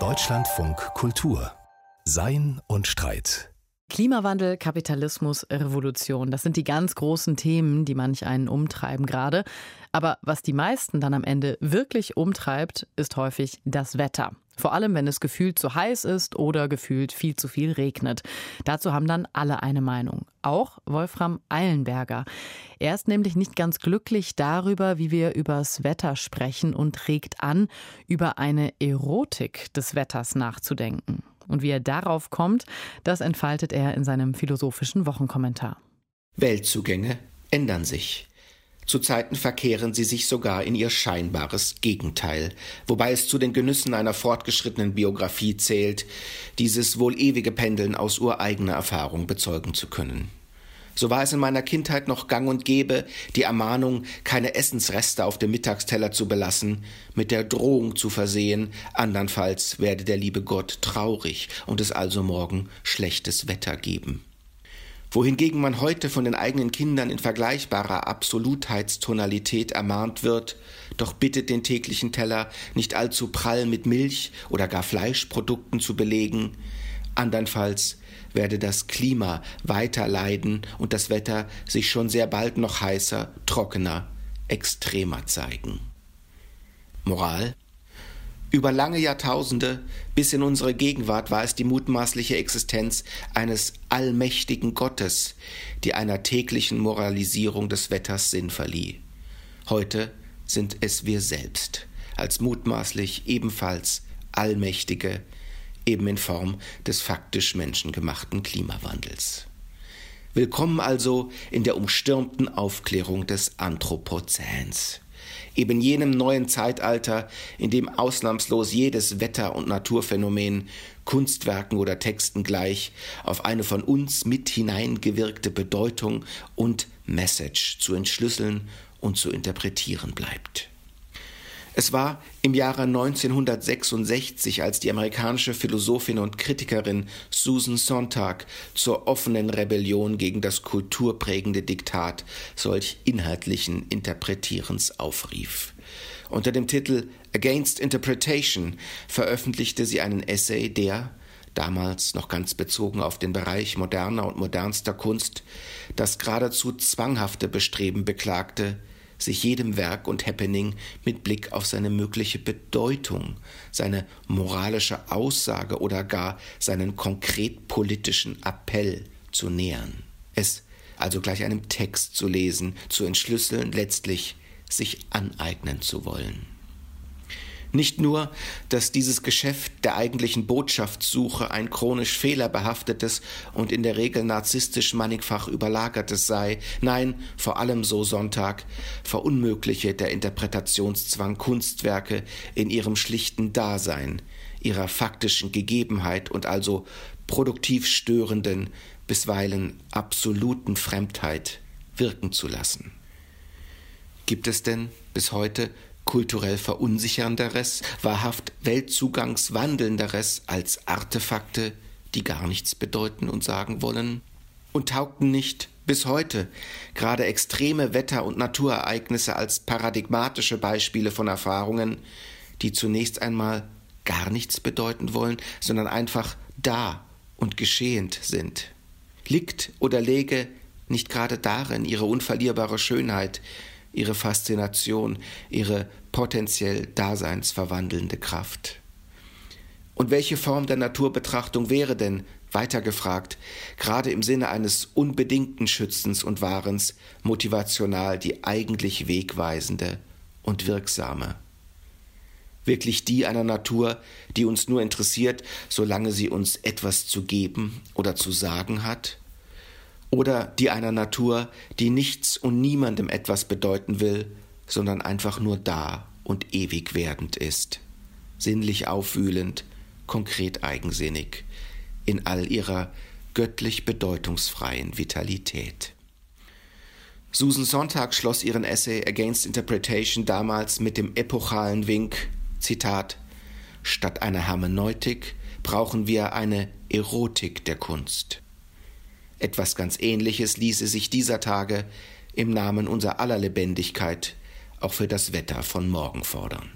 Deutschlandfunk Kultur Sein und Streit Klimawandel, Kapitalismus, Revolution, das sind die ganz großen Themen, die manch einen umtreiben gerade. Aber was die meisten dann am Ende wirklich umtreibt, ist häufig das Wetter. Vor allem, wenn es gefühlt zu heiß ist oder gefühlt viel zu viel regnet. Dazu haben dann alle eine Meinung. Auch Wolfram Eilenberger. Er ist nämlich nicht ganz glücklich darüber, wie wir übers Wetter sprechen und regt an, über eine Erotik des Wetters nachzudenken. Und wie er darauf kommt, das entfaltet er in seinem philosophischen Wochenkommentar. Weltzugänge ändern sich. Zu Zeiten verkehren sie sich sogar in ihr scheinbares Gegenteil, wobei es zu den Genüssen einer fortgeschrittenen Biografie zählt, dieses wohl ewige Pendeln aus ureigener Erfahrung bezeugen zu können. So war es in meiner Kindheit noch gang und gäbe, die Ermahnung, keine Essensreste auf dem Mittagsteller zu belassen, mit der Drohung zu versehen, andernfalls werde der liebe Gott traurig und es also morgen schlechtes Wetter geben. Wohingegen man heute von den eigenen Kindern in vergleichbarer Absolutheitstonalität ermahnt wird, doch bittet den täglichen Teller nicht allzu prall mit Milch oder gar Fleischprodukten zu belegen, andernfalls werde das Klima weiter leiden und das Wetter sich schon sehr bald noch heißer, trockener, extremer zeigen. Moral über lange Jahrtausende bis in unsere Gegenwart war es die mutmaßliche Existenz eines allmächtigen Gottes, die einer täglichen Moralisierung des Wetters Sinn verlieh. Heute sind es wir selbst, als mutmaßlich ebenfalls allmächtige, eben in Form des faktisch menschengemachten Klimawandels. Willkommen also in der umstürmten Aufklärung des Anthropozäns, eben jenem neuen Zeitalter, in dem ausnahmslos jedes Wetter- und Naturphänomen Kunstwerken oder Texten gleich auf eine von uns mit hineingewirkte Bedeutung und Message zu entschlüsseln und zu interpretieren bleibt. Es war im Jahre 1966, als die amerikanische Philosophin und Kritikerin Susan Sontag zur offenen Rebellion gegen das kulturprägende Diktat solch inhaltlichen Interpretierens aufrief. Unter dem Titel Against Interpretation veröffentlichte sie einen Essay, der, damals noch ganz bezogen auf den Bereich moderner und modernster Kunst, das geradezu zwanghafte Bestreben beklagte, sich jedem Werk und Happening mit Blick auf seine mögliche Bedeutung, seine moralische Aussage oder gar seinen konkret politischen Appell zu nähern. Es also gleich einem Text zu lesen, zu entschlüsseln, letztlich sich aneignen zu wollen. Nicht nur, dass dieses Geschäft der eigentlichen Botschaftssuche ein chronisch fehlerbehaftetes und in der Regel narzisstisch mannigfach überlagertes sei, nein, vor allem so Sonntag, verunmögliche der Interpretationszwang Kunstwerke in ihrem schlichten Dasein, ihrer faktischen Gegebenheit und also produktiv störenden, bisweilen absoluten Fremdheit wirken zu lassen. Gibt es denn bis heute kulturell verunsichernderes, wahrhaft weltzugangswandelnderes als Artefakte, die gar nichts bedeuten und sagen wollen? Und taugten nicht bis heute gerade extreme Wetter- und Naturereignisse als paradigmatische Beispiele von Erfahrungen, die zunächst einmal gar nichts bedeuten wollen, sondern einfach da und geschehend sind. Liegt oder läge nicht gerade darin ihre unverlierbare Schönheit, ihre Faszination, ihre potenziell daseinsverwandelnde Kraft. Und welche Form der Naturbetrachtung wäre denn, weiter gefragt, gerade im Sinne eines unbedingten Schützens und Wahrens, motivational die eigentlich wegweisende und wirksame? Wirklich die einer Natur, die uns nur interessiert, solange sie uns etwas zu geben oder zu sagen hat? oder die einer Natur, die nichts und niemandem etwas bedeuten will, sondern einfach nur da und ewig werdend ist, sinnlich aufwühlend, konkret eigensinnig, in all ihrer göttlich bedeutungsfreien Vitalität. Susan Sonntag schloss ihren Essay Against Interpretation damals mit dem epochalen Wink, Zitat, Statt einer Hermeneutik brauchen wir eine Erotik der Kunst. Etwas ganz Ähnliches ließe sich dieser Tage im Namen unserer aller Lebendigkeit auch für das Wetter von morgen fordern.